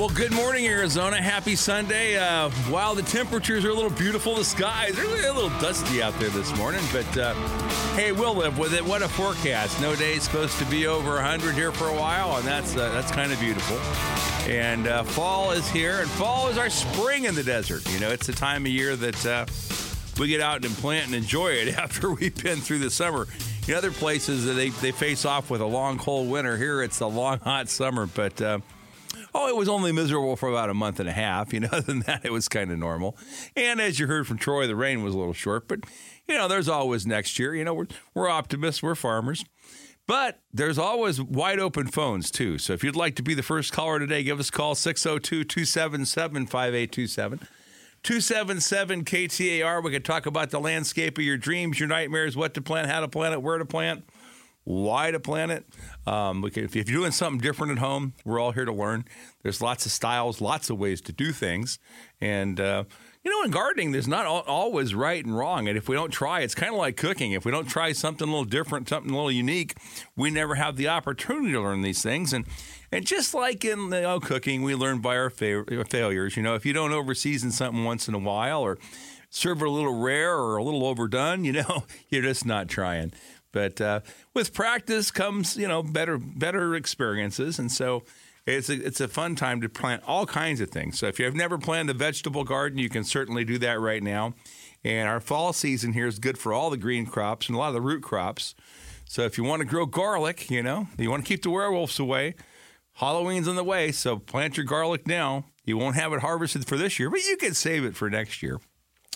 Well, good morning, Arizona. Happy Sunday. Uh, while the temperatures are a little beautiful, the skies are a little dusty out there this morning, but uh, hey, we'll live with it. What a forecast! No day is supposed to be over 100 here for a while, and that's uh, that's kind of beautiful. And uh, fall is here, and fall is our spring in the desert. You know, it's the time of year that uh, we get out and plant and enjoy it after we've been through the summer. In other places, they, they face off with a long, cold winter. Here, it's a long, hot summer, but uh, Oh, it was only miserable for about a month and a half. You know, other than that, it was kind of normal. And as you heard from Troy, the rain was a little short, but you know, there's always next year. You know, we're we're optimists, we're farmers. But there's always wide open phones too. So if you'd like to be the first caller today, give us a call 602 277 5827. 277 KTAR. We could talk about the landscape of your dreams, your nightmares, what to plant, how to plant it, where to plant why to plant it. Um, can, if you're doing something different at home, we're all here to learn. There's lots of styles, lots of ways to do things, and uh, you know, in gardening, there's not always right and wrong. And if we don't try, it's kind of like cooking. If we don't try something a little different, something a little unique, we never have the opportunity to learn these things. And and just like in you know, cooking, we learn by our fa- failures. You know, if you don't overseason something once in a while, or serve it a little rare or a little overdone, you know, you're just not trying. But uh, with practice comes, you know, better better experiences, and so it's a, it's a fun time to plant all kinds of things. So if you've never planted a vegetable garden, you can certainly do that right now. And our fall season here is good for all the green crops and a lot of the root crops. So if you want to grow garlic, you know, you want to keep the werewolves away. Halloween's on the way, so plant your garlic now. You won't have it harvested for this year, but you can save it for next year.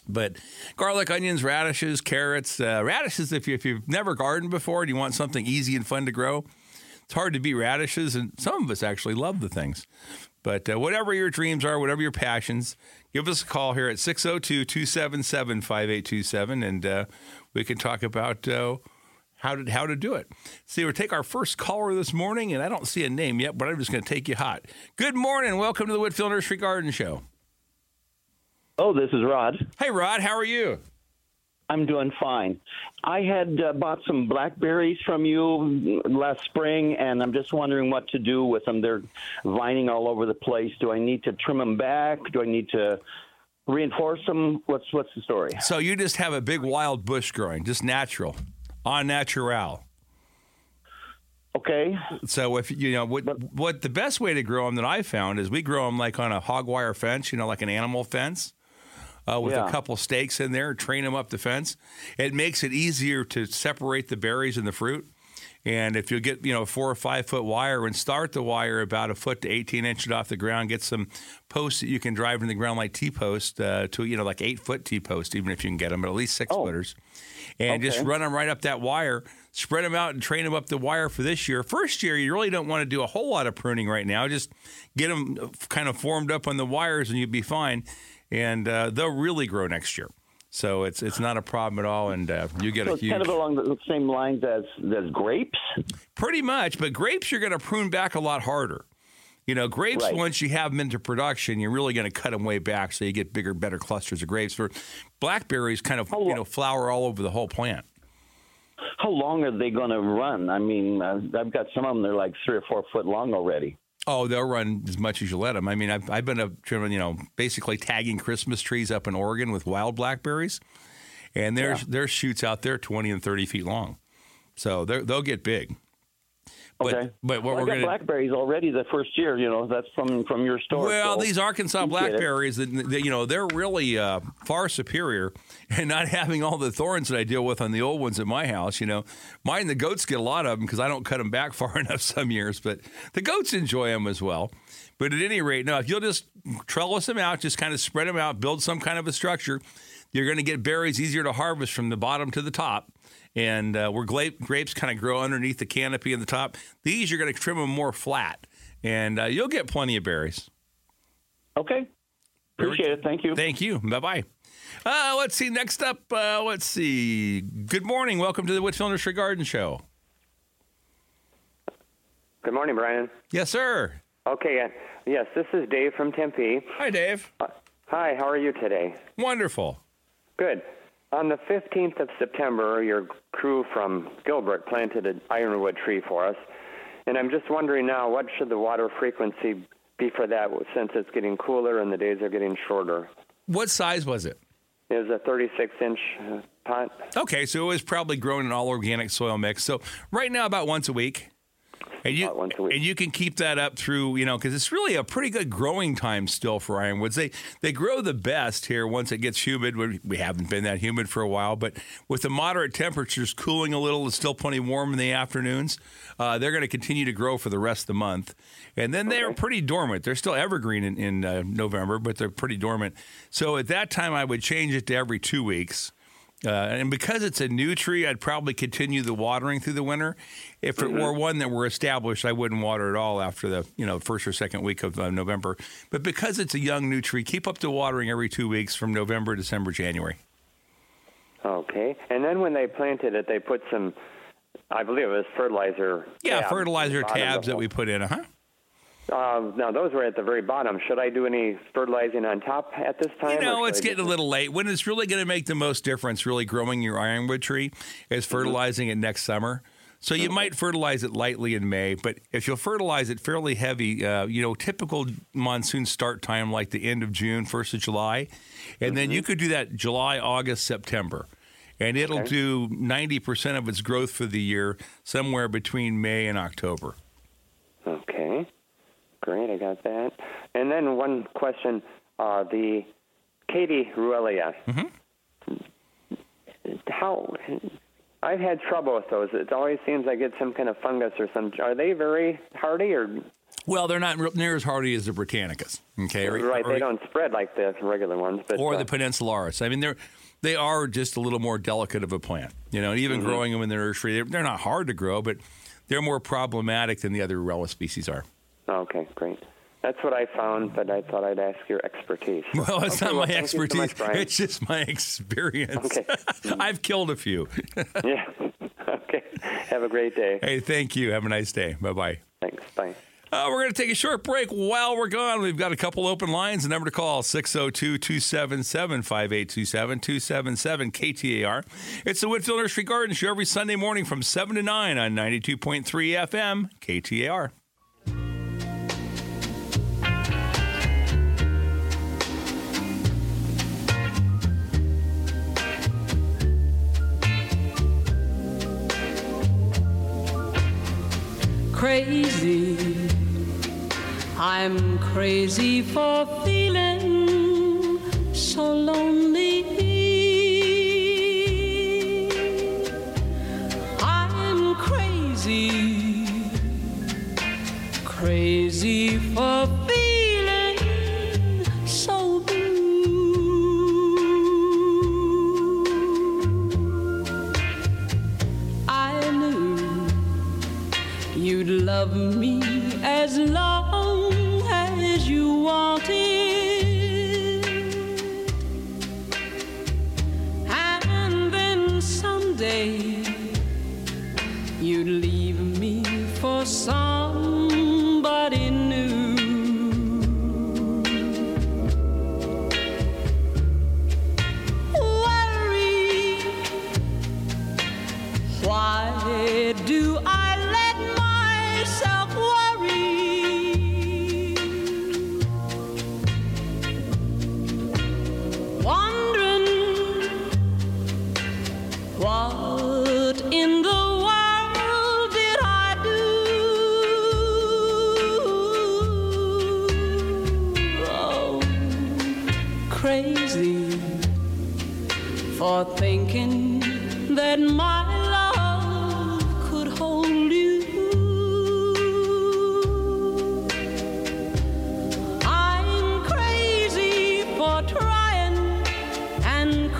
But garlic, onions, radishes, carrots, uh, radishes. If, you, if you've never gardened before and you want something easy and fun to grow, it's hard to beat radishes, and some of us actually love the things. But uh, whatever your dreams are, whatever your passions, give us a call here at 602 277 5827, and uh, we can talk about uh, how to, how to do it. See, we'll take our first caller this morning, and I don't see a name yet, but I'm just going to take you hot. Good morning. Welcome to the Whitfill Nursery Garden Show. Oh, this is Rod. Hey, Rod, how are you? I'm doing fine. I had uh, bought some blackberries from you last spring, and I'm just wondering what to do with them. They're vining all over the place. Do I need to trim them back? Do I need to reinforce them? What's what's the story? So you just have a big wild bush growing, just natural, on natural. Okay. So if you know what what the best way to grow them that I found is we grow them like on a hog wire fence, you know, like an animal fence uh, with yeah. a couple stakes in there, train them up the fence. It makes it easier to separate the berries and the fruit. And if you get, you know, four or five foot wire and start the wire about a foot to 18 inches off the ground, get some posts that you can drive in the ground like T post uh, to, you know, like eight foot T post, even if you can get them, but at least six oh. footers. And okay. just run them right up that wire, spread them out and train them up the wire for this year. First year, you really don't want to do a whole lot of pruning right now. Just get them kind of formed up on the wires and you'll be fine and uh, they'll really grow next year. So it's it's not a problem at all, and uh, you get so a huge. kind of along the same lines as as grapes. Pretty much, but grapes you're going to prune back a lot harder. You know, grapes right. once you have them into production, you're really going to cut them way back, so you get bigger, better clusters of grapes. For blackberries, kind of you know flower all over the whole plant. How long are they going to run? I mean, uh, I've got some of them; they're like three or four foot long already. Oh, they'll run as much as you let them. I mean, I've, I've been a you know basically tagging Christmas trees up in Oregon with wild blackberries, and there's yeah. there's shoots out there twenty and thirty feet long, so they'll get big. But, okay. But what well, we're got gonna, blackberries already the first year. You know, that's from from your store. Well, so these Arkansas blackberries, that you know, they're really uh, far superior, and not having all the thorns that I deal with on the old ones at my house. You know, mine the goats get a lot of them because I don't cut them back far enough some years, but the goats enjoy them as well. But at any rate, no, if you'll just trellis them out, just kind of spread them out, build some kind of a structure, you're going to get berries easier to harvest from the bottom to the top and uh, where grape, grapes kind of grow underneath the canopy in the top. These you're going to trim them more flat, and uh, you'll get plenty of berries. Okay. Appreciate it. Thank you. Thank you. Bye bye. Uh, let's see. Next up, uh, let's see. Good morning. Welcome to the Whitfill Nursery Garden Show. Good morning, Brian. Yes, sir. Okay, uh, yes, this is Dave from Tempe. Hi, Dave. Uh, hi, how are you today? Wonderful. Good. On the 15th of September, your crew from Gilbert planted an ironwood tree for us. And I'm just wondering now, what should the water frequency be for that since it's getting cooler and the days are getting shorter? What size was it? It was a 36 inch uh, pot. Okay, so it was probably grown in all organic soil mix. So right now, about once a week. And you, once a week. and you can keep that up through, you know, because it's really a pretty good growing time still for ironwoods. They they grow the best here once it gets humid. We haven't been that humid for a while, but with the moderate temperatures cooling a little, it's still plenty warm in the afternoons. Uh, they're going to continue to grow for the rest of the month, and then they're pretty dormant. They're still evergreen in, in uh, November, but they're pretty dormant. So at that time, I would change it to every two weeks. Uh, and because it's a new tree, I'd probably continue the watering through the winter. If it were one that were established, I wouldn't water at all after the you know first or second week of uh, November. But because it's a young new tree, keep up the watering every two weeks from November, December, January. Okay. And then when they planted it, they put some, I believe it was fertilizer. Yeah, tabs fertilizer at the bottom of tabs that we put in. Uh huh. Uh, now those were at the very bottom. Should I do any fertilizing on top at this time? You know, it's getting a little late. When it's really going to make the most difference, really growing your ironwood tree, is fertilizing it next summer. So you might fertilize it lightly in May, but if you'll fertilize it fairly heavy, uh, you know, typical monsoon start time like the end of June, first of July, and then you could do that July, August, September, and it'll Okay. do ninety percent of its growth for the year somewhere between May and October. Okay, great. I got that. And then one question: uh, the Katie Ruellia. Mm-hmm. How? I've had trouble with those. It always seems I get some kind of fungus or some. Are they very hardy or Well, they're not near as hardy as the Britannicas. Okay, or- right? or- they don't spread like the regular ones, but or uh, the peninsularis. I mean, they're they are just a little more delicate of a plant. You know, even Mm-hmm. growing them in the nursery, they're, they're not hard to grow, but they're more problematic than the other Ruellia species are. Okay, great. That's what I found, but I thought I'd ask your expertise. Well, it's Okay, not well, my you so expertise; much, it's just my experience. Okay. I've killed a few. yeah. okay. Have a great day. hey, thank you. Have a nice day. Bye bye. Thanks. Bye. Uh, we're going to take a short break. While we're gone, we've got a couple open lines. The number to call 602 277 5827 277 KTAR. It's the Whitfill Nursery Garden Show every Sunday morning from 7 to 9 on 92.3 FM KTAR. Crazy. I'm crazy for feeling so lonely. I'm crazy, crazy for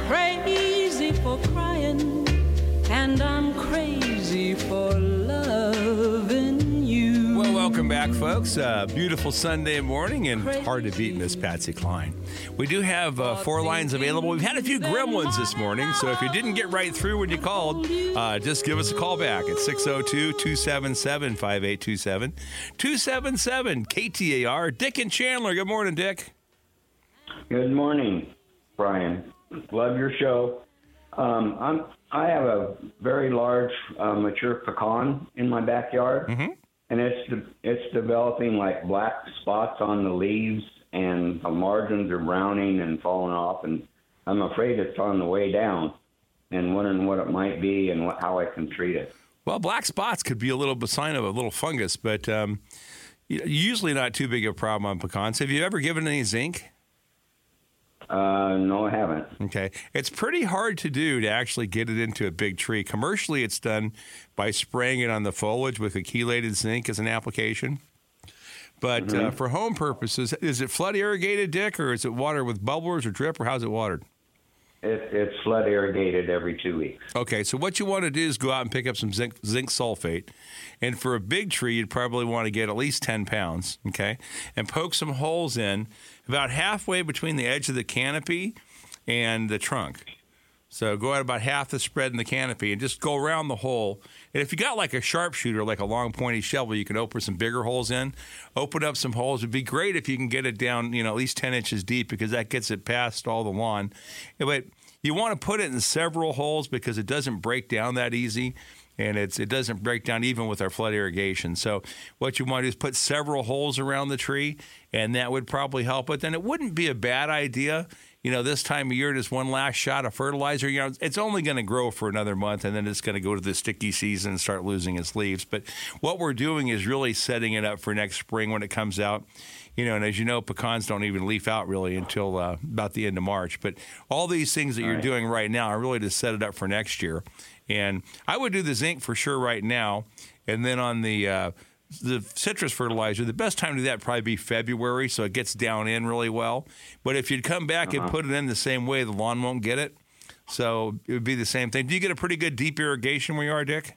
crazy for crying, and I'm crazy for loving you. Well, welcome back. back, folks. Uh, beautiful Sunday morning and hard to beat Miss Patsy Cline. We do have uh, four lines available. We've had a few grim ones this morning, so if you didn't get right through when you called, uh, just give us a call back at 602 277 5827. 277 KTAR. Dick and Chandler. Good morning, Dick. Good morning, Brian. Love your show. Um, I'm I have a very large uh, mature pecan in my backyard, Mm-hmm. and it's de- it's developing like black spots on the leaves, and the margins are browning and falling off, and I'm afraid it's on the way down, and wondering what it might be and what, how I can treat it. Well, black spots could be a little sign of a little fungus, but um, usually not too big a problem on pecans. Have you ever given any zinc? Uh, no, I haven't. Okay. It's pretty hard to do to actually get it into a big tree. Commercially, it's done by spraying it on the foliage with a chelated zinc as an application. But uh, for home purposes, is it flood irrigated, Dick, or is it watered with bubblers or drip, or how's it watered? It, it's flood irrigated every two weeks. Okay, so what you want to do is go out and pick up some zinc, zinc sulfate. And for a big tree, you'd probably want to get at least 10 pounds, okay? And poke some holes in about halfway between the edge of the canopy and the trunk. So go out about half the spread in the canopy and just go around the hole. And if you got like a sharpshooter, like a long pointy shovel, you can open some bigger holes in. Open up some holes. It'd be great if you can get it down, you know, at least 10 inches deep because that gets it past all the lawn. But you want to put it in several holes because it doesn't break down that easy. And it's it doesn't break down even with our flood irrigation. So what you want to do is put several holes around the tree, and that would probably help it. Then it wouldn't be a bad idea you know, this time of year, just one last shot of fertilizer. You know, it's only going to grow for another month, and then it's going to go to the sticky season and start losing its leaves. But what we're doing is really setting it up for next spring when it comes out. You know, and as you know, pecans don't even leaf out really until uh, about the end of March. But all these things that you're doing right now are really to set it up for next year. And I would do the zinc for sure right now, and then on the uh, the citrus fertilizer, the best time to do that probably be February, so it gets down in really well. But if you'd come back and uh-huh. put it in the same way, the lawn won't get it. So it would be the same thing. Do you get a pretty good deep irrigation where you are, Dick?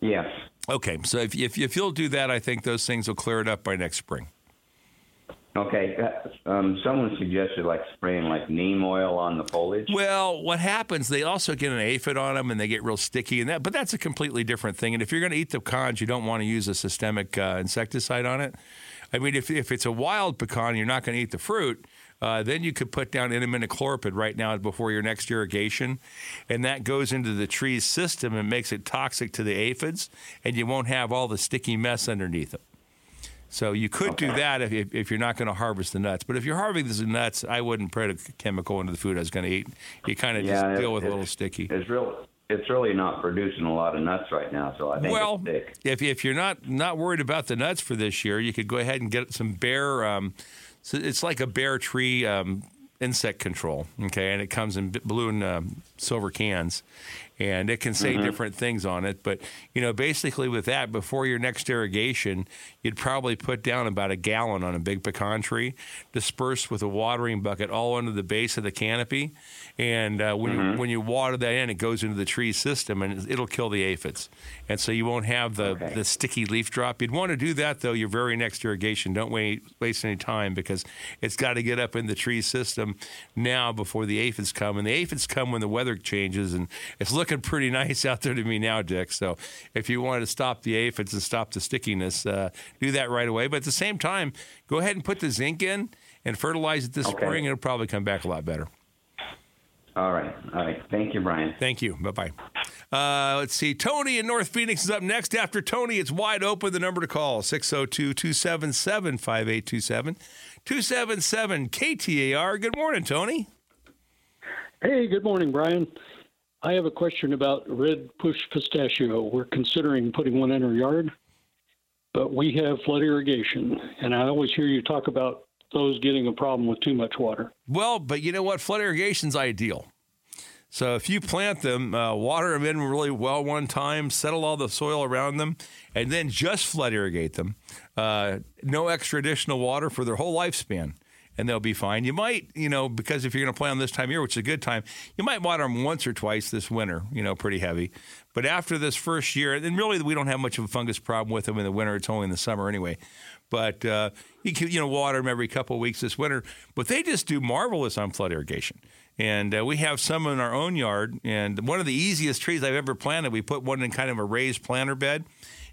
Yes. Okay, so if, if, if you'll do that, I think those things will clear it up by next spring. Okay. uh, Um, someone suggested like spraying like neem oil on the foliage. Well, what happens? They also get an aphid on them, and they get real sticky, and that. But that's a completely different thing. And if you're going to eat the pecans, you don't want to use a systemic uh, insecticide on it. I mean, if if it's a wild pecan, you're not going to eat the fruit. Uh, then you could put down imidacloprid right now before your next irrigation, and that goes into the tree's system and makes it toxic to the aphids, and you won't have all the sticky mess underneath it. So you could do that if, if, if you're not going to harvest the nuts. But if you're harvesting the nuts, I wouldn't put a chemical into the food I was going to eat. You kind of Yeah, just it- deal with a little sticky. It's real. It's really not producing a lot of nuts right now, so I think Well, it's thick. if if you're not not worried about the nuts for this year, you could go ahead and get some bear. Um, so it's like a bear tree um, insect control, okay, and it comes in blue and um, silver cans, and it can say mm-hmm. different things on it. But you know, basically with that, before your next irrigation, you'd probably put down about a gallon on a big pecan tree, dispersed with a watering bucket all under the base of the canopy, and uh, when you, when you water that in, it goes into the tree system and it'll kill the aphids, and so you won't have the Okay. the sticky leaf drop. You'd want to do that though your very next irrigation. Don't wait waste any time because it's got to get up in the tree system now before the aphids come. And the aphids come when the weather changes, and it's looking pretty nice out there to me now, Dick. So if you wanted to stop the aphids and stop the stickiness, uh, do that right away. But at the same time, go ahead and put the zinc in and fertilize it this Okay. spring. It'll probably come back a lot better. All right. All right. Thank you, Brian. Thank you. Bye bye. Uh, let's see. Tony in North Phoenix is up next. After Tony, it's wide open. The number to call 602 277 5827. 277 KTAR. Good morning, Tony. Hey, good morning, Brian. I have a question about red push pistachio. We're considering putting one in our yard, but we have flood irrigation, and I always hear you talk about those getting a problem with too much water. Well, but you know what? Flood irrigation's ideal. So if you plant them, uh, water them in really well one time, settle all the soil around them, and then just flood irrigate them. Uh, no extra additional water for their whole lifespan. and they'll be fine. You might, you know, because if you're going to plant on this time of year, which is a good time, you might water them once or twice this winter, you know, pretty heavy. But after this first year, and really we don't have much of a fungus problem with them in the winter. It's only in the summer anyway. But uh, you can, you know, water them every couple of weeks this winter. But they just do marvelous on flood irrigation. And uh, we have some in our own yard. And one of the easiest trees I've ever planted, we put one in kind of a raised planter bed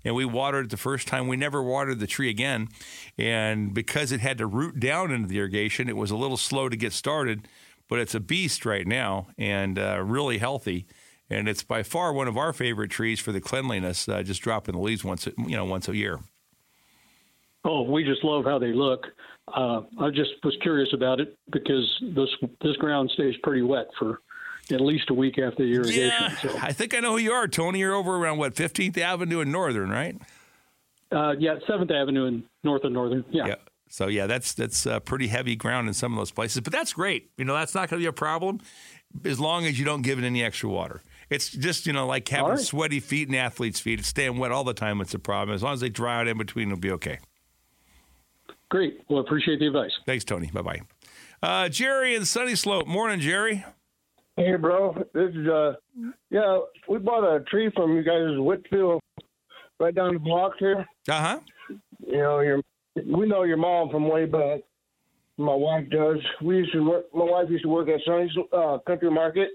and we watered it the first time. We never watered the tree again. And because it had to root down into the irrigation, it was a little slow to get started, but it's a beast right now and uh, really healthy. And it's by far one of our favorite trees for the cleanliness, uh, just dropping the leaves once, you know, once a year. Oh, we just love how they look. Uh, I just was curious about it because this this ground stays pretty wet for at least a week after the irrigation. Yeah, so. I think I know who you are, Tony. You're over around what 15th Avenue and Northern, right? Uh, yeah, Seventh Avenue and North and Northern. Yeah. yeah. So yeah, that's that's uh, pretty heavy ground in some of those places, but that's great. You know, that's not going to be a problem as long as you don't give it any extra water. It's just you know like having right. sweaty feet and athlete's feet. It's staying wet all the time. It's a problem. As long as they dry out in between, it'll be okay. Great. Well, appreciate the advice. Thanks, Tony. Bye bye. Uh, Jerry in Sunny Slope. Morning, Jerry. Hey, bro. This is uh, yeah. We bought a tree from you guys, Whitfill, right down the block here. Uh huh. You know, your we know your mom from way back. My wife does. We used to work. My wife used to work at Sunny's uh, Country Market.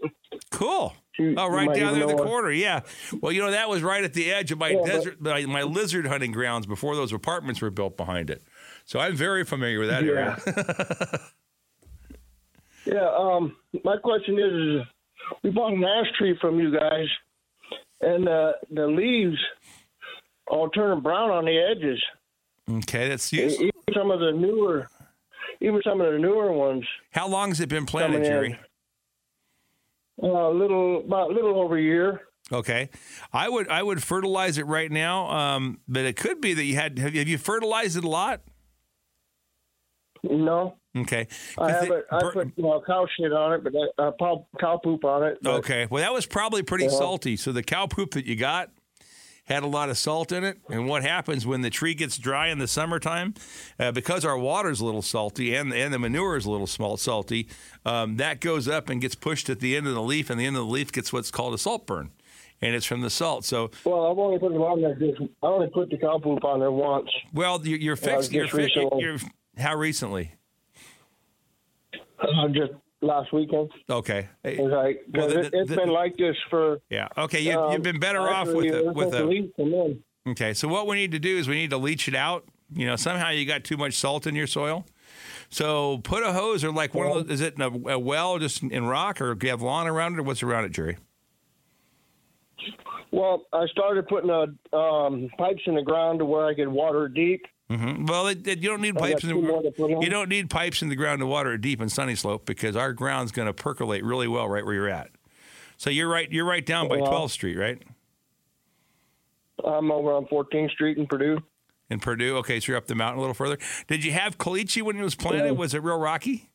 Cool. She, oh, right down there in the corner. Yeah. Well, you know that was right at the edge of my yeah, desert, but, my, my lizard hunting grounds before those apartments were built behind it. So I'm very familiar with that yeah. area. Yeah. Um, my question is, is, we bought an ash tree from you guys, and uh, the leaves all turn brown on the edges. Okay, that's useful. Even some of the newer, even some of the newer ones. How long has it been planted, Jerry? Uh, a little, about a little over a year. Okay, I would I would fertilize it right now, um, but it could be that you had have have you fertilized it a lot? No. Okay. I have it. I put well, cow shit on it, but uh, cow poop on it. But, okay. Well, that was probably pretty uh-huh. salty. So the cow poop that you got had a lot of salt in it. And what happens when the tree gets dry in the summertime, uh, because our water's a little salty and and the manure is a little small salty, um, that goes up and gets pushed at the end of the leaf, and the end of the leaf gets what's called a salt burn. And it's from the salt. So well, I've only put it on there. Just, I only put the cow poop on there once. Well, you're, you're fixing. You're, fi- you're, how recently? Uh, just last weekend. Okay. Like well, the, the, it, has been like this for. Yeah. Okay. You, have um, been better off with a, with a. Okay. So what we need to do is we need to leach it out. You know, somehow you got too much salt in your soil. So put a hose or like one of those, is it in a, a well just in rock or do you have lawn around it or what's around it, Jerry? Well, I started putting a, um, pipes in the ground to where I could water deep. Mm-hmm. Well, it, it, you don't need pipes. In the, you don't need pipes in the ground to water deep in Sunny Slope because our ground's going to percolate really well right where you're at. So you're right. You're right down by 12th Street, right? I'm over on 14th Street in Purdue. In Purdue, okay. So you're up the mountain a little further. Did you have caliche when it was planted? Yeah. Was it real rocky?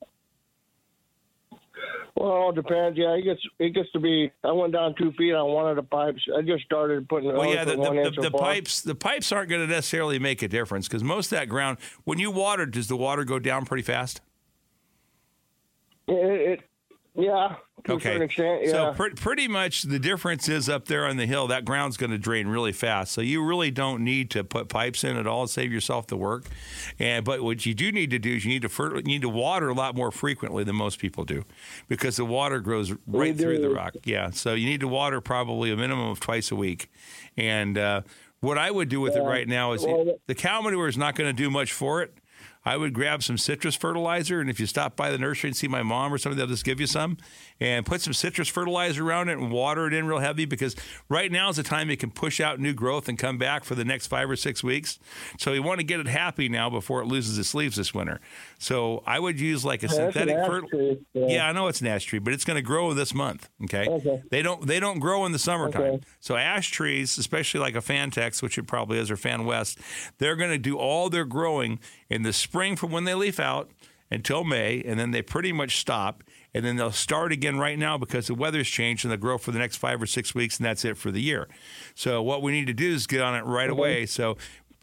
Well, it depends. Yeah, it gets it gets to be. I went down two feet on one of the pipes. I just started putting. Well, yeah, the, the, the, the pipes the pipes aren't going to necessarily make a difference because most of that ground, when you water, does the water go down pretty fast? It, it yeah, okay. Extent, yeah. So pr- pretty much the difference is up there on the hill, that ground's going to drain really fast. So you really don't need to put pipes in at all. Save yourself the work. And but what you do need to do is you need to fer- you need to water a lot more frequently than most people do, because the water grows right through the rock. Yeah. So you need to water probably a minimum of twice a week. And uh, what I would do with yeah. it right now is well, the cow manure is not going to do much for it I would grab some citrus fertilizer, and if you stop by the nursery and see my mom or something, they'll just give you some, and put some citrus fertilizer around it and water it in real heavy because right now is the time it can push out new growth and come back for the next five or six weeks. So you want to get it happy now before it loses its leaves this winter. So I would use like a yeah, synthetic fertilizer. Yeah. yeah. I know it's an ash tree, but it's going to grow this month. Okay? okay? They don't they don't grow in the summertime. Okay. So ash trees, especially like a Fantex, which it probably is, or Fan West, they're going to do all their growing in the spring from when they leaf out until May, and then they pretty much stop. And then they'll start again right now because the weather's changed and they'll grow for the next five or six weeks, and that's it for the year. So, what we need to do is get on it right away. So,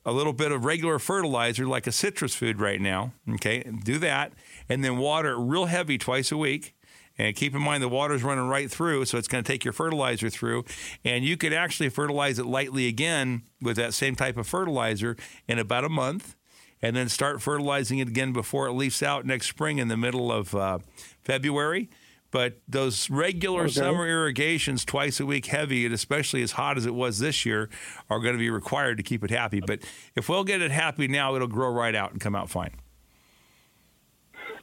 a little bit of regular fertilizer, like a citrus food right now. Okay, do that, and then water it real heavy twice a week. And keep in mind the water's running right through, so it's going to take your fertilizer through. And you could actually fertilize it lightly again with that same type of fertilizer in about a month, and then start fertilizing it again before it leaves out next spring in the middle of uh, February. But those regular summer irrigations twice a week, heavy, and especially as hot as it was this year, are going to be required to keep it happy. But if we'll get it happy now, it'll grow right out and come out fine.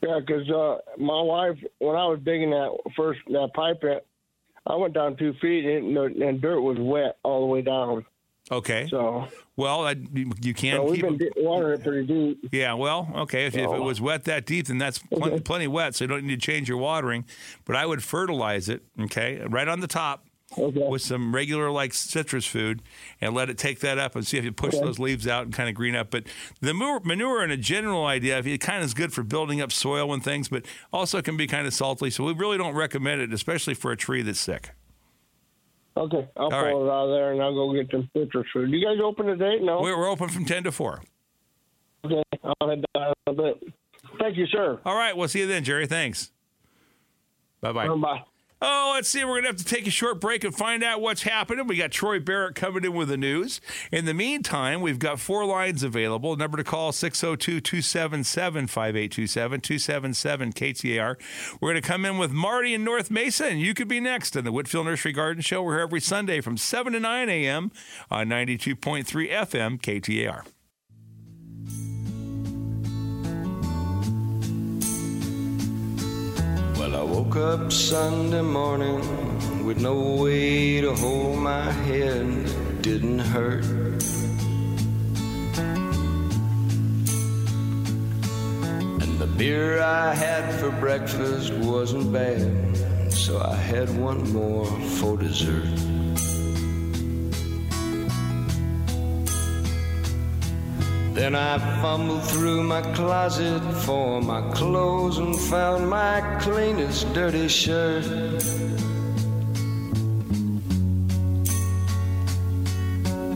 Yeah, because uh, my wife, when I was digging that first that pipe, in, I went down two feet and, and dirt was wet all the way down. Okay. So, Well, I, you can so we've keep. been it pretty deep. Yeah, well, okay. If, if it was wet that deep, then that's plenty, plenty wet, so you don't need to change your watering. But I would fertilize it, okay, right on the top Okay. with some regular like citrus food, and let it take that up and see if you push Okay. those leaves out and kind of green up. But the manure, in a general idea, it kind of is good for building up soil and things, but also can be kind of salty. So we really don't recommend it, especially for a tree that's sick. Okay, I'll pull right. it out of there and I'll go get some citrus fruit. You guys open today? No. We're, we're open from ten to four. Okay, I'll head down a bit. Thank you, sir. All right, we'll see you then, Jerry. Thanks. Bye bye. Bye. Oh, let's see. We're going to have to take a short break and find out what's happening. We got Troy Barrett coming in with the news. In the meantime, we've got four lines available. Number to call 602 277 5827 277 KTAR. We're going to come in with Marty in North Mesa, and you could be next on the Whitfill Nursery Garden Show. We're here every Sunday from 7 to 9 a.m. on 92.3 FM KTAR. Well, I woke up Sunday morning with no way to hold my head. It didn't hurt. And the beer I had for breakfast wasn't bad, so I had one more for dessert. Then I fumbled through my closet for my clothes and found my cleanest dirty shirt.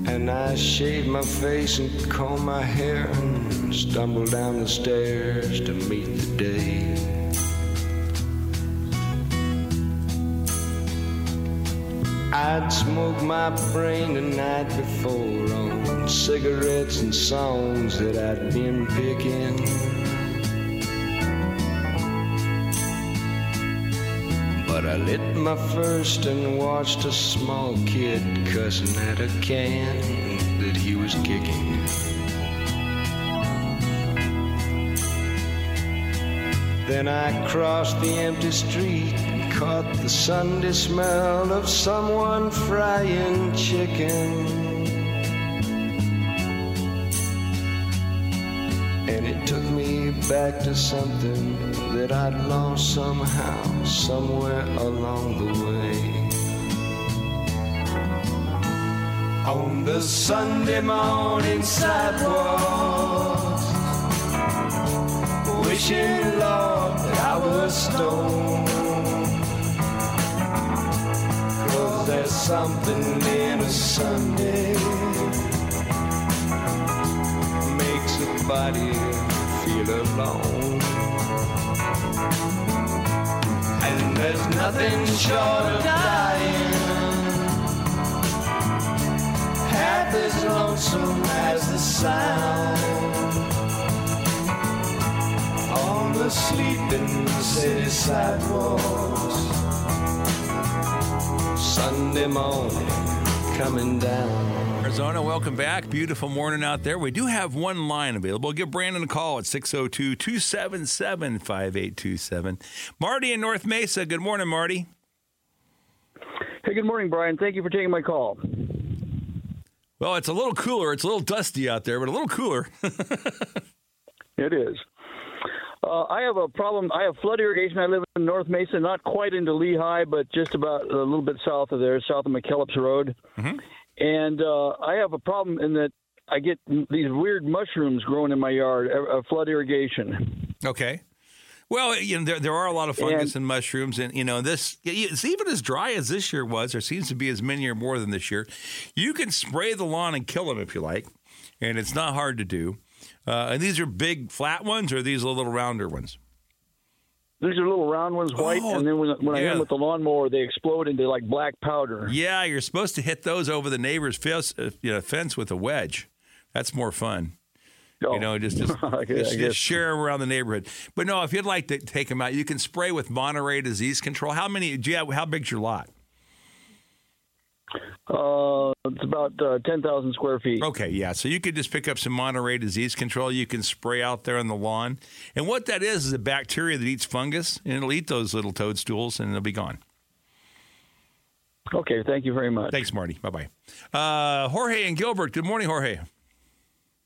And I shaved my face and combed my hair and stumbled down the stairs to meet the day. I'd smoked my brain the night before on cigarettes and songs that I'd been picking. But I lit my first and watched a small kid cussing at a can that he was kicking. Then I crossed the empty street caught the Sunday smell of someone frying chicken. And it took me back to something that I'd lost somehow, somewhere along the way. On the Sunday morning sidewalks, wishing, Lord, that I was stoned. There's something in a Sunday makes a body feel alone. And there's nothing short of dying half as lonesome as the sound on the sleeping city sidewalks. Sunday morning coming down. Arizona, welcome back. Beautiful morning out there. We do have one line available. Give Brandon a call at 602 277 5827. Marty in North Mesa. Good morning, Marty. Hey, good morning, Brian. Thank you for taking my call. Well, it's a little cooler. It's a little dusty out there, but a little cooler. It is. Uh, I have a problem. I have flood irrigation. I live in North Mesa, not quite into Lehi, but just about a little bit south of there, south of McKellips Road. And uh, I have a problem in that I get these weird mushrooms growing in my yard. Uh, flood irrigation. Okay. Well, you know, there, there are a lot of fungus and, mushrooms, and you know this. It's even as dry as this year was. There seems to be as many or more than this year. You can spray the lawn and kill them if you like. and it's not hard to do. Uh, and these are big flat ones, or these are little rounder ones? These are little round ones, white, Oh, and then when, when I hit with the lawnmower, they explode into like black powder. Yeah, you're supposed to hit those over the neighbor's fence, uh, you know, fence with a wedge. That's more fun. You know, just just, Oh. Just, just share 'em around the neighborhood. But no, if you'd like to take them out, you can spray with Monterey disease control. How many? Do you have? How big's your lot? Uh, it's about uh, ten thousand square feet. Okay, yeah. So you could just pick up some Monterey disease control. You can spray out there on the lawn, and what that is is a bacteria that eats fungus, and it'll eat those little toadstools, and they'll be gone. Okay, thank you very much. Thanks, Marty. Bye bye. Uh, Jorge and Gilbert. Good morning, Jorge.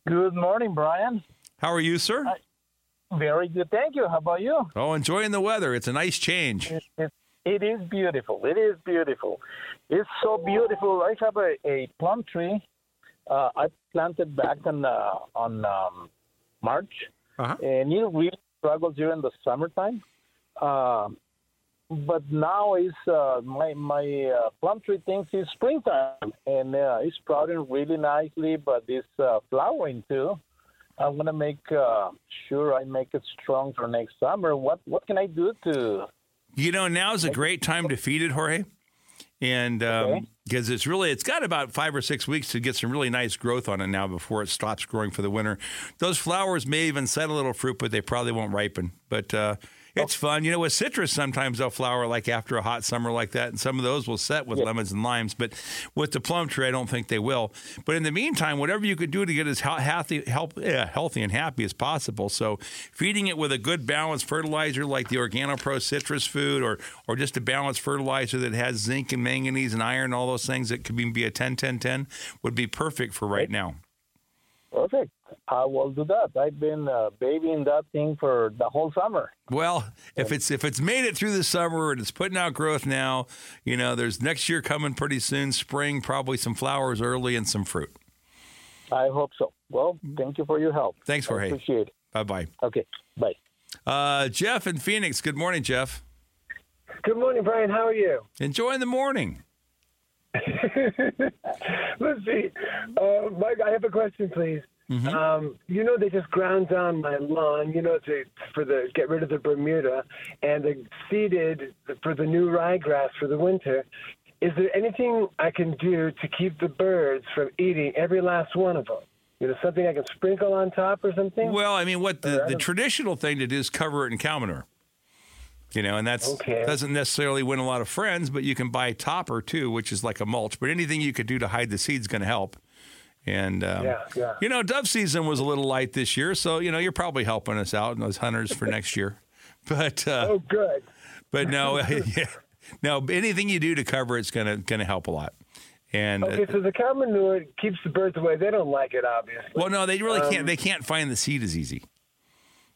Good morning, Brian. How are you, sir? Very good. Thank you. How about you? Oh, enjoying the weather. It's a nice change. It, it, it is beautiful. It is beautiful. It's so beautiful. I have a, a plum tree. Uh, I planted back on uh, on um, March, Uh-huh. and it really struggles during the summertime. Uh, but now is uh, my my uh, plum tree thinks it's springtime, and uh, it's sprouting really nicely. But it's uh, flowering too. I'm gonna make uh, sure I make it strong for next summer. What what can I do to You know, now is a great time to feed it, Jorge. And because it's really, it's got about five or six weeks to get some really nice growth on it now before it stops growing for the winter. Those flowers may even set a little fruit, but they probably won't ripen. But uh, it's fun. You know, with citrus, sometimes they'll flower like after a hot summer like that, and some of those will set with lemons and limes. But with the plum tree, I don't think they will. But in the meantime, whatever you could do to get as healthy, help, yeah, healthy and happy as possible. So feeding it with a good balanced fertilizer like the OrganoPro citrus food, or or just a balanced fertilizer that has zinc and manganese and iron, all those things that could be, be a 10 10 10 would be perfect for right now. Perfect. I will do that. I've been uh, babying that thing for the whole summer. Well, if it's if it's made it through the summer and it's putting out growth now, you know, there's next year coming pretty soon, spring, probably some flowers early and some fruit. I hope so. Well, thank you for your help. Thanks, I Jorge. appreciate it. Bye bye. Okay. Bye. Uh, Jeff in Phoenix. Good morning, Jeff. Good morning, Brian. How are you? Enjoying the morning. Let's see. Uh, Mike, I have a question, please. Mm-hmm. Um, you know, they just ground down my lawn. You know, to for the get rid of the Bermuda, and they seeded for the new ryegrass for the winter. Is there anything I can do to keep the birds from eating every last one of them? You know, something I can sprinkle on top or something? Well, I mean, what the, the traditional thing to do is cover it in cow manure. You know, and that's Okay. doesn't necessarily win a lot of friends, but you can buy topper too, which is like a mulch. But anything you could do to hide the seeds going to help. And um, Yeah, yeah. you know, dove season was a little light this year, so you know you're probably helping us out and those hunters for next year. But uh, oh, good. But no, yeah, no, anything you do to cover it's gonna gonna help a lot. And uh, Okay, so the cow manure keeps the birds away. They don't like it, obviously. well, no, they really Um, can't. They can't find the seed as easy.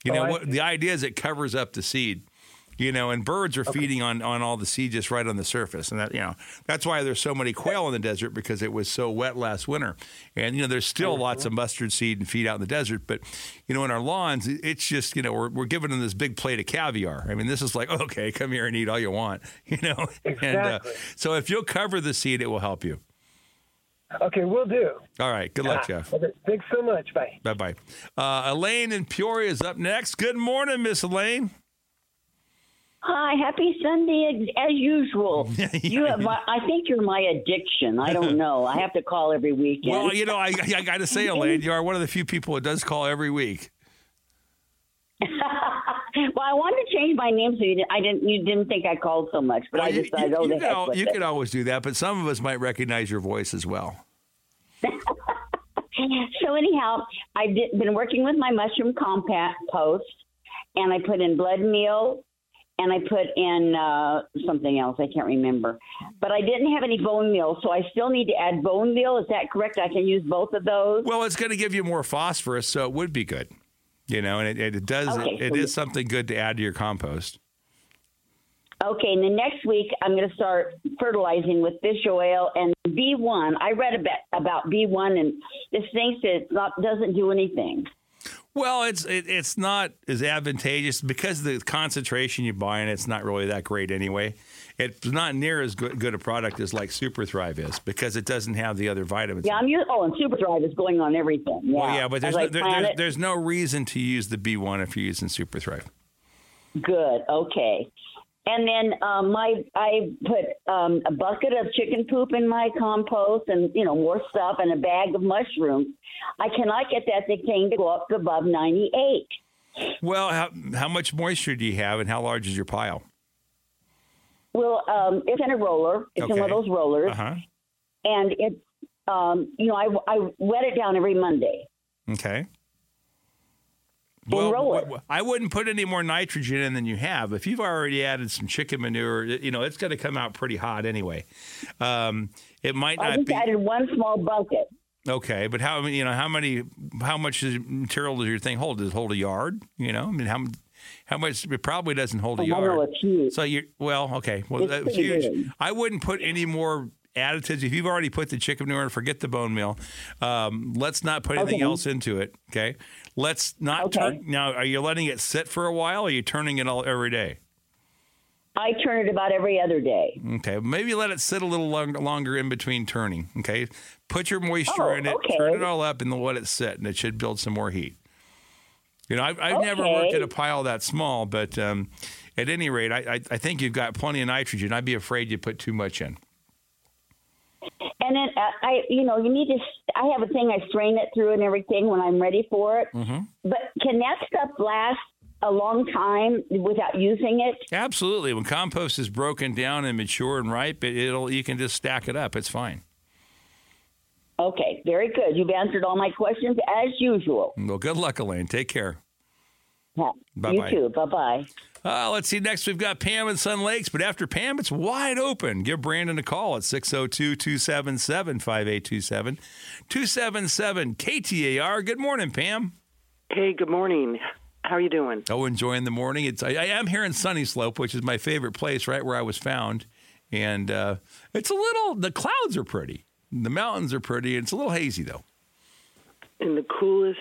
You Oh, know what? The idea is it covers up the seed. You know, and birds are feeding on, on all the seed just right on the surface, and that you know that's why there's so many quail in the desert because it was so wet last winter, and you know there's still lots of mustard seed and feed out in the desert, but you know in our lawns it's just you know we're, we're giving them this big plate of caviar. I mean this is like okay, come here and eat all you want, you know. And uh, Exactly. so if you'll cover the seed, it will help you. Okay, we'll do. All right, good luck, Ah, Jeff. Okay, thanks so much. Bye. Bye bye. Uh, Elaine in Peoria is up next. Good morning, Miss Elaine. Hi, happy Sunday as, as usual. you have, my, I think you're my addiction. I don't know. I have to call every weekend. Well, you know, I, I got to say, Elaine, you are one of the few people that does call every week. well, I wanted to change my name so you didn't, I didn't. You didn't think I called so much, but I you, decided, you, oh, you can, al- you it. can always do that, but some of us might recognize your voice as well. So anyhow, I've been working with my mushroom compost, and I put in blood meal, and I put in uh, something else. I can't remember, but I didn't have any bone meal, so I still need to add bone meal. Is that correct? I can use both of those. Well, it's going to give you more phosphorus, so it would be good. You know, and it, it does. Okay, it so- is something good to add to your compost. Okay, and then next week I'm going to start fertilizing with fish oil and B1. I read a bit about B1, and this thinks it not, doesn't do anything. Well, it's it, it's not as advantageous because the concentration you buy in it's not really that great anyway. It's not near as good, good a product as like Super Thrive is because it doesn't have the other vitamins. Yeah, I'm using. Oh, and Super Thrive is going on everything. Yeah, Well, yeah, but there's no, there, there's, there's no reason to use the B1 if you're using Super Thrive. Good. Okay. And then um, my I put um, a bucket of chicken poop in my compost, and you know more stuff, and a bag of mushrooms. I cannot get that thing to go up to above ninety eight. Well, how, how much moisture do you have, and how large is your pile? Well, um, it's in a roller. It's in one of those rollers, Uh-huh. and it's um, you know I I wet it down every Monday. Okay. Roll w- w- I wouldn't put any more nitrogen in than you have. If you've already added some chicken manure, you know it's going to come out pretty hot anyway. Um, it might I not just be added one small bucket. okay, but how you know how many how much material does your thing hold? Does it hold a yard? You know, I mean how how much? It probably doesn't hold a I don't know, yard. it's huge. So you well, okay, well It's that's huge. big. I wouldn't put any more additives. If you've already put the chicken manure in, forget the bone meal. Um, let's not put anything Okay. else into it. Okay. Let's not Okay. turn. Now, are you letting it sit for a while? Or are you turning it all every day? I turn it about every other day. Okay. Maybe let it sit a little long, longer in between turning. Okay. Put your moisture Oh, in it, okay. turn it all up, and then let it sit, and it should build some more heat. You know, I've, I've never worked Okay. at a pile that small, but um, at any rate, I, I, I think you've got plenty of nitrogen. I'd be afraid you put too much in. And then uh, I, you know, you need to. I have a thing. I strain it through and everything when I'm ready for it. Mm-hmm. But can that stuff last a long time without using it? Absolutely. When compost is broken down and mature and ripe, it, it'll you can just stack it up. It's fine. Okay, very good. You've answered all my questions as usual. Well, good luck, Elaine. Take care. Yeah. Bye-bye. You too. Bye bye. Uh, let's see. Next, we've got Pam and Sun Lakes. But after Pam, it's wide open. Give Brandon a call at 602 277 5827. 277 KTAR. Good morning, Pam. Hey, good morning. How are you doing? Oh, enjoying the morning. It's I, I am here in Sunnyslope, which is my favorite place, right where I was found. And uh, it's a little, the clouds are pretty. The mountains are pretty. It's a little hazy, though. In the coolest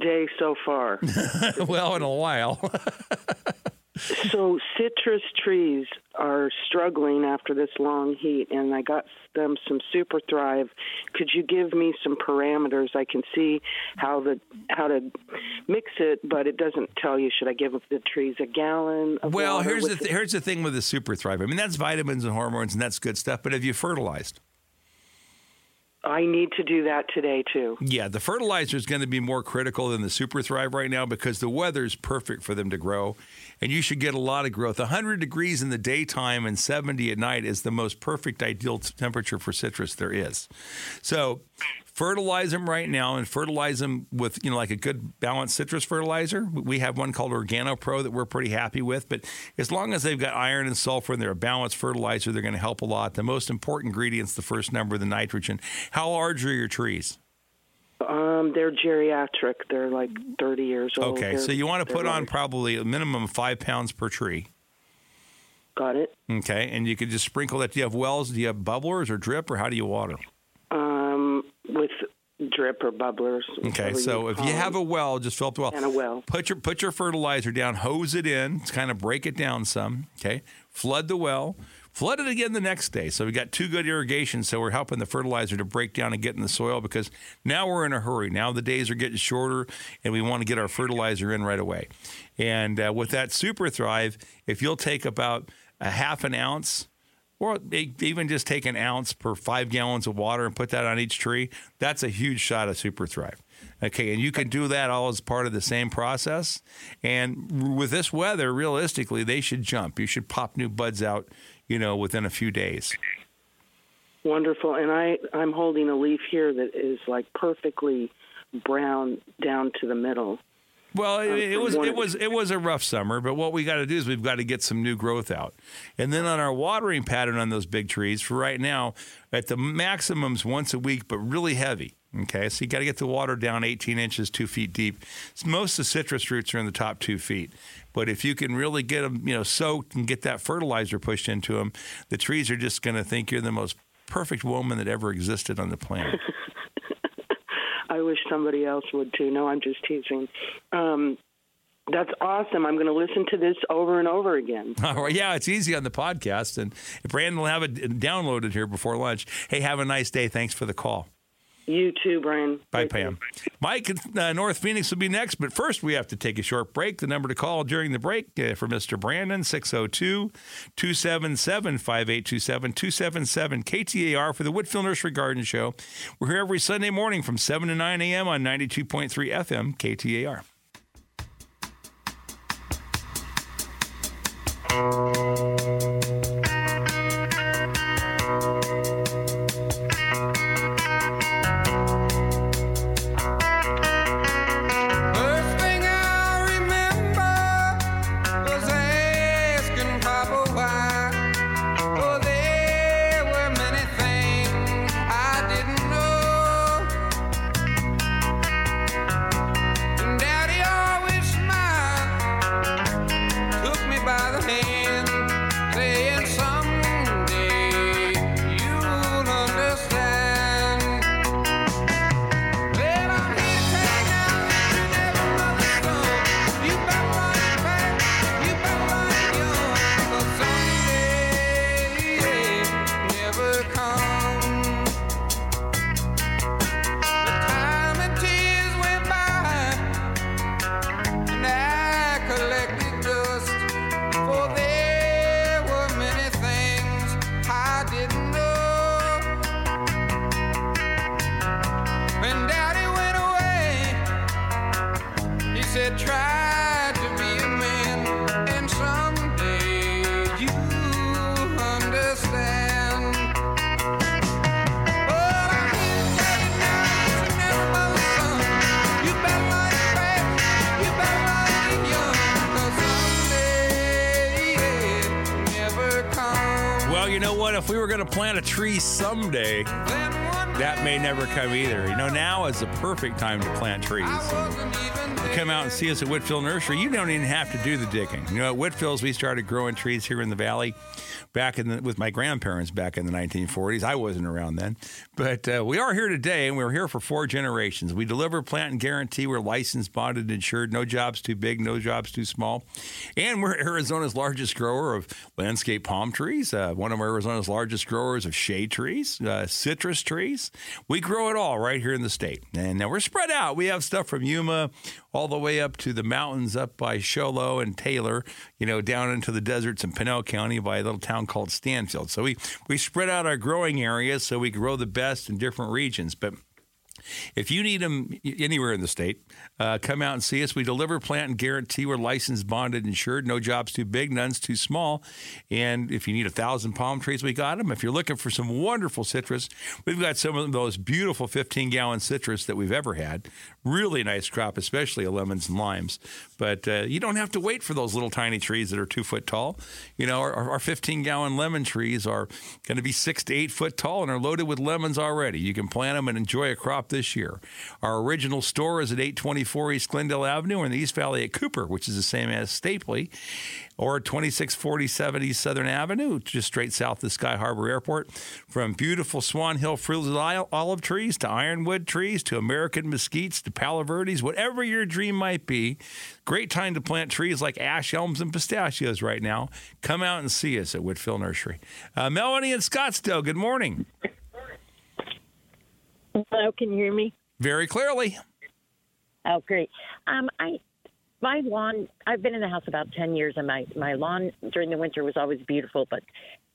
day so far. well, in a while. so citrus trees are struggling after this long heat, and I got them some Super Thrive. Could you give me some parameters? I can see how the how to mix it, but it doesn't tell you. Should I give the trees a gallon? Of Well, here's the th- here's the thing with the super thrive. I mean, that's vitamins and hormones, and that's good stuff. But have you fertilized? I need to do that today too. Yeah, the fertilizer is going to be more critical than the super thrive right now because the weather is perfect for them to grow, and you should get a lot of growth. 100 degrees in the daytime and 70 at night is the most perfect ideal temperature for citrus there is. So. Fertilize them right now and fertilize them with, you know, like a good balanced citrus fertilizer. We have one called Organo Pro that we're pretty happy with. But as long as they've got iron and sulfur and they're a balanced fertilizer, they're going to help a lot. The most important ingredient's the first number, the nitrogen. How large are your trees? Um, they're geriatric. They're like 30 years old. Okay, They're- so you want to put on probably a minimum of five pounds per tree. Got it. Okay, and you could just sprinkle that. Do you have wells? Do you have bubblers or drip, or how do you water? With drip or bubblers. Okay, so if you have a well, just fill up the well. And a well. Put your put your fertilizer down, hose it in, kind of break it down some. Okay, flood the well, flood it again the next day. So we got two good irrigations. So we're helping the fertilizer to break down and get in the soil because now we're in a hurry. Now the days are getting shorter, and we want to get our fertilizer in right away. And uh, with that Super Thrive, if you'll take about a half an ounce or even just take an ounce per five gallons of water and put that on each tree, that's a huge shot of Super Thrive. Okay, and you can do that all as part of the same process. And with this weather, realistically, they should jump. You should pop new buds out, you know, within a few days. Wonderful. And I, I'm holding a leaf here that is like perfectly brown down to the middle. Well, it, it was it was it was a rough summer, but what we got to do is we've got to get some new growth out, and then on our watering pattern on those big trees for right now, at the maximums once a week, but really heavy. Okay, so you got to get the water down 18 inches, two feet deep. Most of the citrus roots are in the top two feet, but if you can really get them, you know, soaked and get that fertilizer pushed into them, the trees are just going to think you're the most perfect woman that ever existed on the planet. I wish somebody else would too. No, I'm just teasing. Um, that's awesome. I'm going to listen to this over and over again. Yeah, it's easy on the podcast, and Brandon will have it downloaded here before lunch. Hey, have a nice day. Thanks for the call. You too, Brian. Bye, Pam. Mike uh, North Phoenix will be next, but first we have to take a short break. The number to call during the break uh, for Mr. Brandon, 602 277 5827 277 KTAR for the Whitfill Nursery Garden Show. We're here every Sunday morning from 7 to 9 a.m. on 92.3 FM KTAR. First know what? If we were going to plant a tree someday, that may never come either. You know, now is the perfect time to plant trees. Come out and see us at Whitfill Nursery. You don't even have to do the digging. You know, at Whitfill's, we started growing trees here in the valley back in the, with my grandparents back in the 1940s. I wasn't around then, but uh, we are here today, and we're here for four generations. We deliver, plant, and guarantee. We're licensed, bonded, insured. No jobs too big, no jobs too small, and we're Arizona's largest grower of landscape palm trees. Uh, one of Arizona's largest growers of shade trees, uh, citrus trees. We grow it all right here in the state, and now we're spread out. We have stuff from Yuma all the way up to the mountains up by Show Low and Taylor, you know, down into the deserts in Pinal County by a little town called Stanfield. So we, we spread out our growing areas so we grow the best in different regions. But if you need them anywhere in the state, uh, come out and see us. We deliver, plant, and guarantee. We're licensed, bonded, insured. No jobs too big, none's too small. And if you need a thousand palm trees, we got them. If you're looking for some wonderful citrus, we've got some of those beautiful 15 gallon citrus that we've ever had. Really nice crop, especially lemons and limes. But uh, you don't have to wait for those little tiny trees that are two foot tall. You know, our, our 15 gallon lemon trees are going to be six to eight foot tall and are loaded with lemons already. You can plant them and enjoy a crop this year. Our original store is at 824 East Glendale Avenue in the East Valley at Cooper, which is the same as Stapley, or 2647 East Southern Avenue, just straight south of Sky Harbor Airport. From beautiful Swan Hill fruitless olive trees to ironwood trees to American mesquites to Palo Verdes, whatever your dream might be. Great time to plant trees like ash, elms, and pistachios right now. Come out and see us at Whitfill Nursery. Uh, Melanie in Scottsdale, good morning. Hello, can you hear me? Very clearly. Oh, great. Um, I my lawn. I've been in the house about ten years, and my my lawn during the winter was always beautiful. But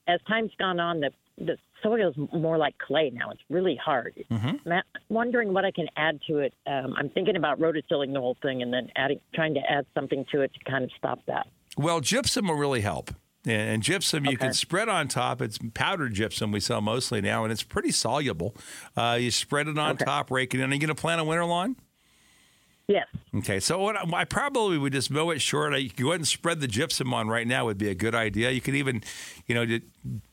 as time's gone on, the the soil's more like clay now. It's really hard. Mm-hmm. I'm wondering what I can add to it. Um, I'm thinking about rototilling the whole thing, and then adding, trying to add something to it to kind of stop that. Well, gypsum will really help. And gypsum you can spread on top. It's powdered gypsum we sell mostly now, and it's pretty soluble. Uh, you spread it on top, rake it in. Are you going to plant a winter lawn? Yes. Okay, so what I, probably would just mow it short. I, you go ahead and spread the gypsum on right now would be a good idea. You could even, you know,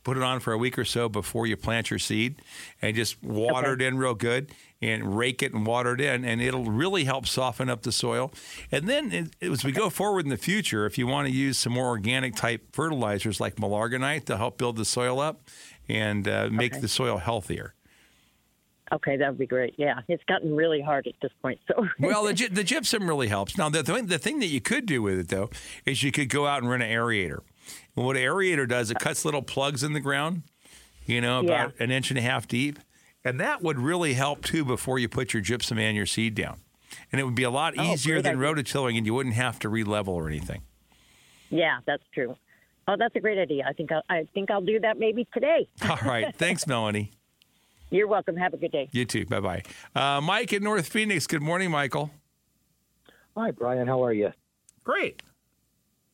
put it on for a week or so before you plant your seed, and just water it in real good and rake it and water it in, and it'll really help soften up the soil. And then it, as we go forward in the future, if you want to use some more organic type fertilizers like Milorganite to help build the soil up and uh, make Okay. the soil healthier. Okay, that would be great. Yeah, it's gotten really hard at this point. So Well, the, gy- the gypsum really helps. Now, the thing, the thing that you could do with it, though, is you could go out and run an aerator. And what an aerator does, it cuts little plugs in the ground, you know, about an inch and a half deep. And that would really help, too, before you put your gypsum and your seed down. And it would be a lot Oh, easier than idea. rototilling, and you wouldn't have to re-level or anything. yeah, that's true. Oh, that's a great idea. I think I'll, I think I'll do that maybe today. All right. Thanks, Melanie. You're welcome. Have a good day. You too. Bye bye. Uh, Mike in North Phoenix. Good morning, Michael. Hi, Brian. How are you? Great.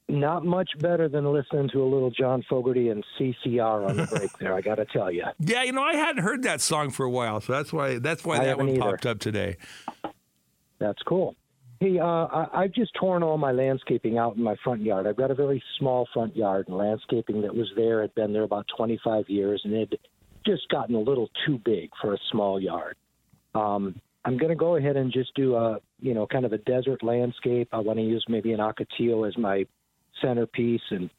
Not much better than listening to a little John Fogerty and CCR on the break there. I got to tell you. Yeah, you know, I hadn't heard that song for a while, so that's why that's why I that one either. popped up today. That's cool. Hey, uh, I, I've just torn all my landscaping out in my front yard. I've got a very small front yard, and landscaping that was there had been there about 25 years, and it had just gotten a little too big for a small yard. Um, I'm going to go ahead and just do a, you know, kind of a desert landscape. I want to use maybe an ocotillo as my centerpiece and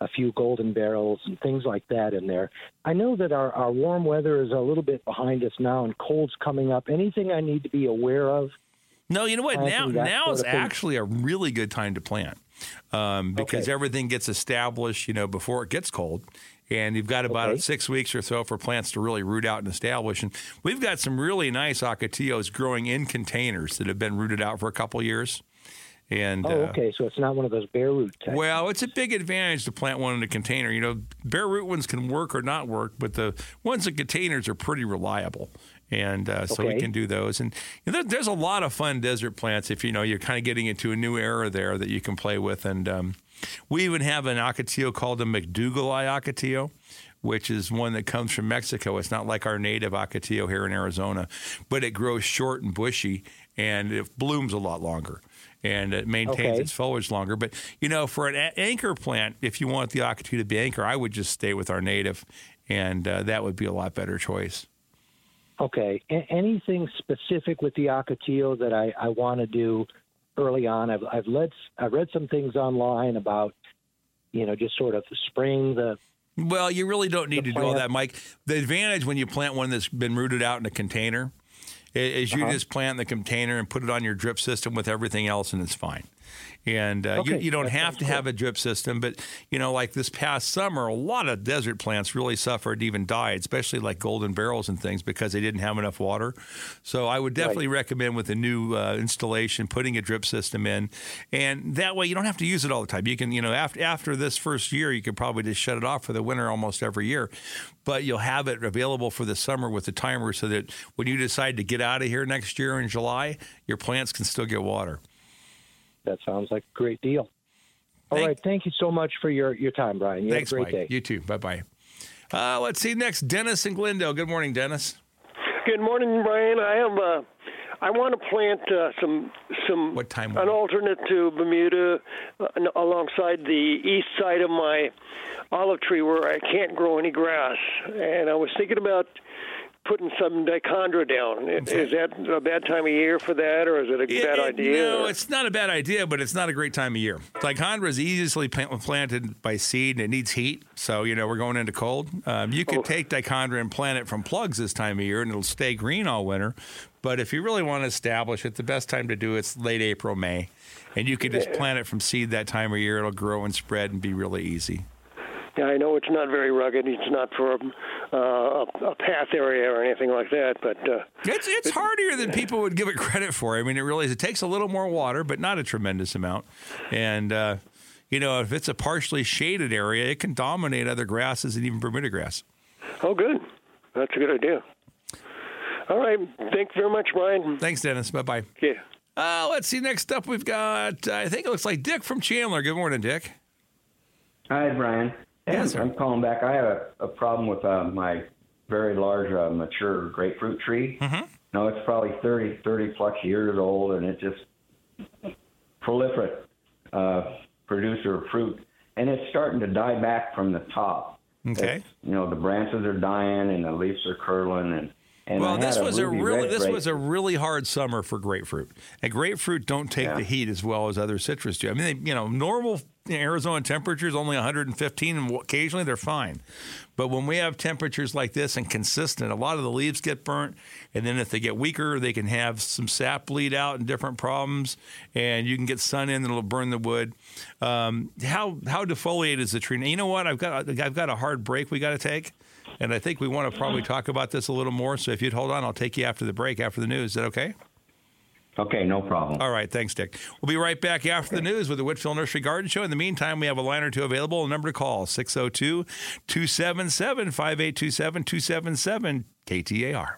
a few golden barrels and things like that in there. I know that our, our warm weather is a little bit behind us now, and cold's coming up. Anything I need to be aware of? No, you know what? Now now is actually a really good time to plant um, because Okay. everything gets established, you know, before it gets cold. And you've got about Okay. six weeks or so for plants to really root out and establish. And we've got some really nice ocotillos growing in containers that have been rooted out for a couple years. And Oh, uh, okay. So it's not one of those bare root types. Well, it's a big advantage to plant one in a container. You know, bare root ones can work or not work, but the ones in containers are pretty reliable. And uh, so we can do those. And you know, there, there's a lot of fun desert plants if you know you're kind of getting into a new era there that you can play with. And um, we even have an ocotillo called a McDougall ocotillo, which is one that comes from Mexico. It's not like our native ocotillo here in Arizona, but it grows short and bushy and it blooms a lot longer and it maintains Okay. its foliage longer. But you know, for an a- anchor plant, if you want the ocotillo to be anchor, I would just stay with our native, and uh, that would be a lot better choice. Okay. A- anything specific with the ocotillo that I, I want to do early on? I've I've read I've read some things online about you know just sort of spraying the Well, you really don't need to do all that, Mike. The advantage when you plant one that's been rooted out in a container is you Uh-huh. just plant the container and put it on your drip system with everything else, and it's fine. And uh, you, Okay, you don't that have to have a drip system, but you know, like this past summer, a lot of desert plants really suffered, even died, especially like golden barrels and things because they didn't have enough water. So I would definitely recommend with a new uh, installation putting a drip system in, and that way you don't have to use it all the time. You can, you know, after after this first year, you could probably just shut it off for the winter almost every year, but you'll have it available for the summer with the timer so that when you decide to get out of here next year in July, your plants can still get water. That sounds like a great deal. All right. Thank you so much for your, your time, Brian. You Thanks, have a great Mike. day. You too. Bye bye. Uh, let's see next, Dennis and Glendale. Good morning, Dennis. Good morning, Brian. I have uh, I want to plant uh, some some what time an alternate to Bermuda uh, alongside the east side of my olive tree where I can't grow any grass, and I was thinking about putting some dichondra down. Is that a bad time of year for that, or is it a bad idea? No, or- it's not a bad idea, but it's not a great time of year. Dichondra is easily planted by seed and it needs heat. So, you know, we're going into cold. Um, you Oh. could take dichondra and plant it from plugs this time of year and it'll stay green all winter. But if you really want to establish it, the best time to do it's late April, May. And you can just plant it from seed that time of year. It'll grow and spread and be really easy. Yeah, I know it's not very rugged. It's not for uh, a, a path area or anything like that, but uh, It's it's harder than people would give it credit for. I mean, it really is. It takes a little more water, but not a tremendous amount. And uh, you know, if it's a partially shaded area, it can dominate other grasses and even Bermuda grass. oh, good. That's a good idea. All right. Thanks very much, Brian. Thanks, Dennis. Bye bye. Yeah. Uh, let's see. Next up, we've got. I think it looks like Dick from Chandler. Good morning, Dick. Hi, Brian. Yes, sir. I'm calling back. I have a, a problem with uh, my very large uh, mature grapefruit tree. Mm-hmm. No, it's probably 30, 30 plus years old, and it's just proliferate uh, producer of fruit, and it's starting to die back from the top. Okay. It's, you know, the branches are dying and the leaves are curling, and and well, this had was a really this grape- was a really hard summer for grapefruit. And grapefruit don't take Yeah. the heat as well as other citrus do. I mean, they, you know, normal Arizona temperatures only 115, and occasionally they're fine. But when we have temperatures like this and consistent, a lot of the leaves get burnt, and then if they get weaker, they can have some sap bleed out and different problems, and you can get sun in and it'll burn the wood. Um, how how defoliated is the tree? Now, you know what? I've got I've got a hard break we got to take. And I think we want to probably talk about this a little more. So if you'd hold on, I'll take you after the break, after the news. Is that okay? Okay, no problem. All right, thanks, Dick. We'll be right back after the news with the Whitfill Nursery Garden Show. In the meantime, we have a line or two available. A number to call 602 277 5827 277 KTAR.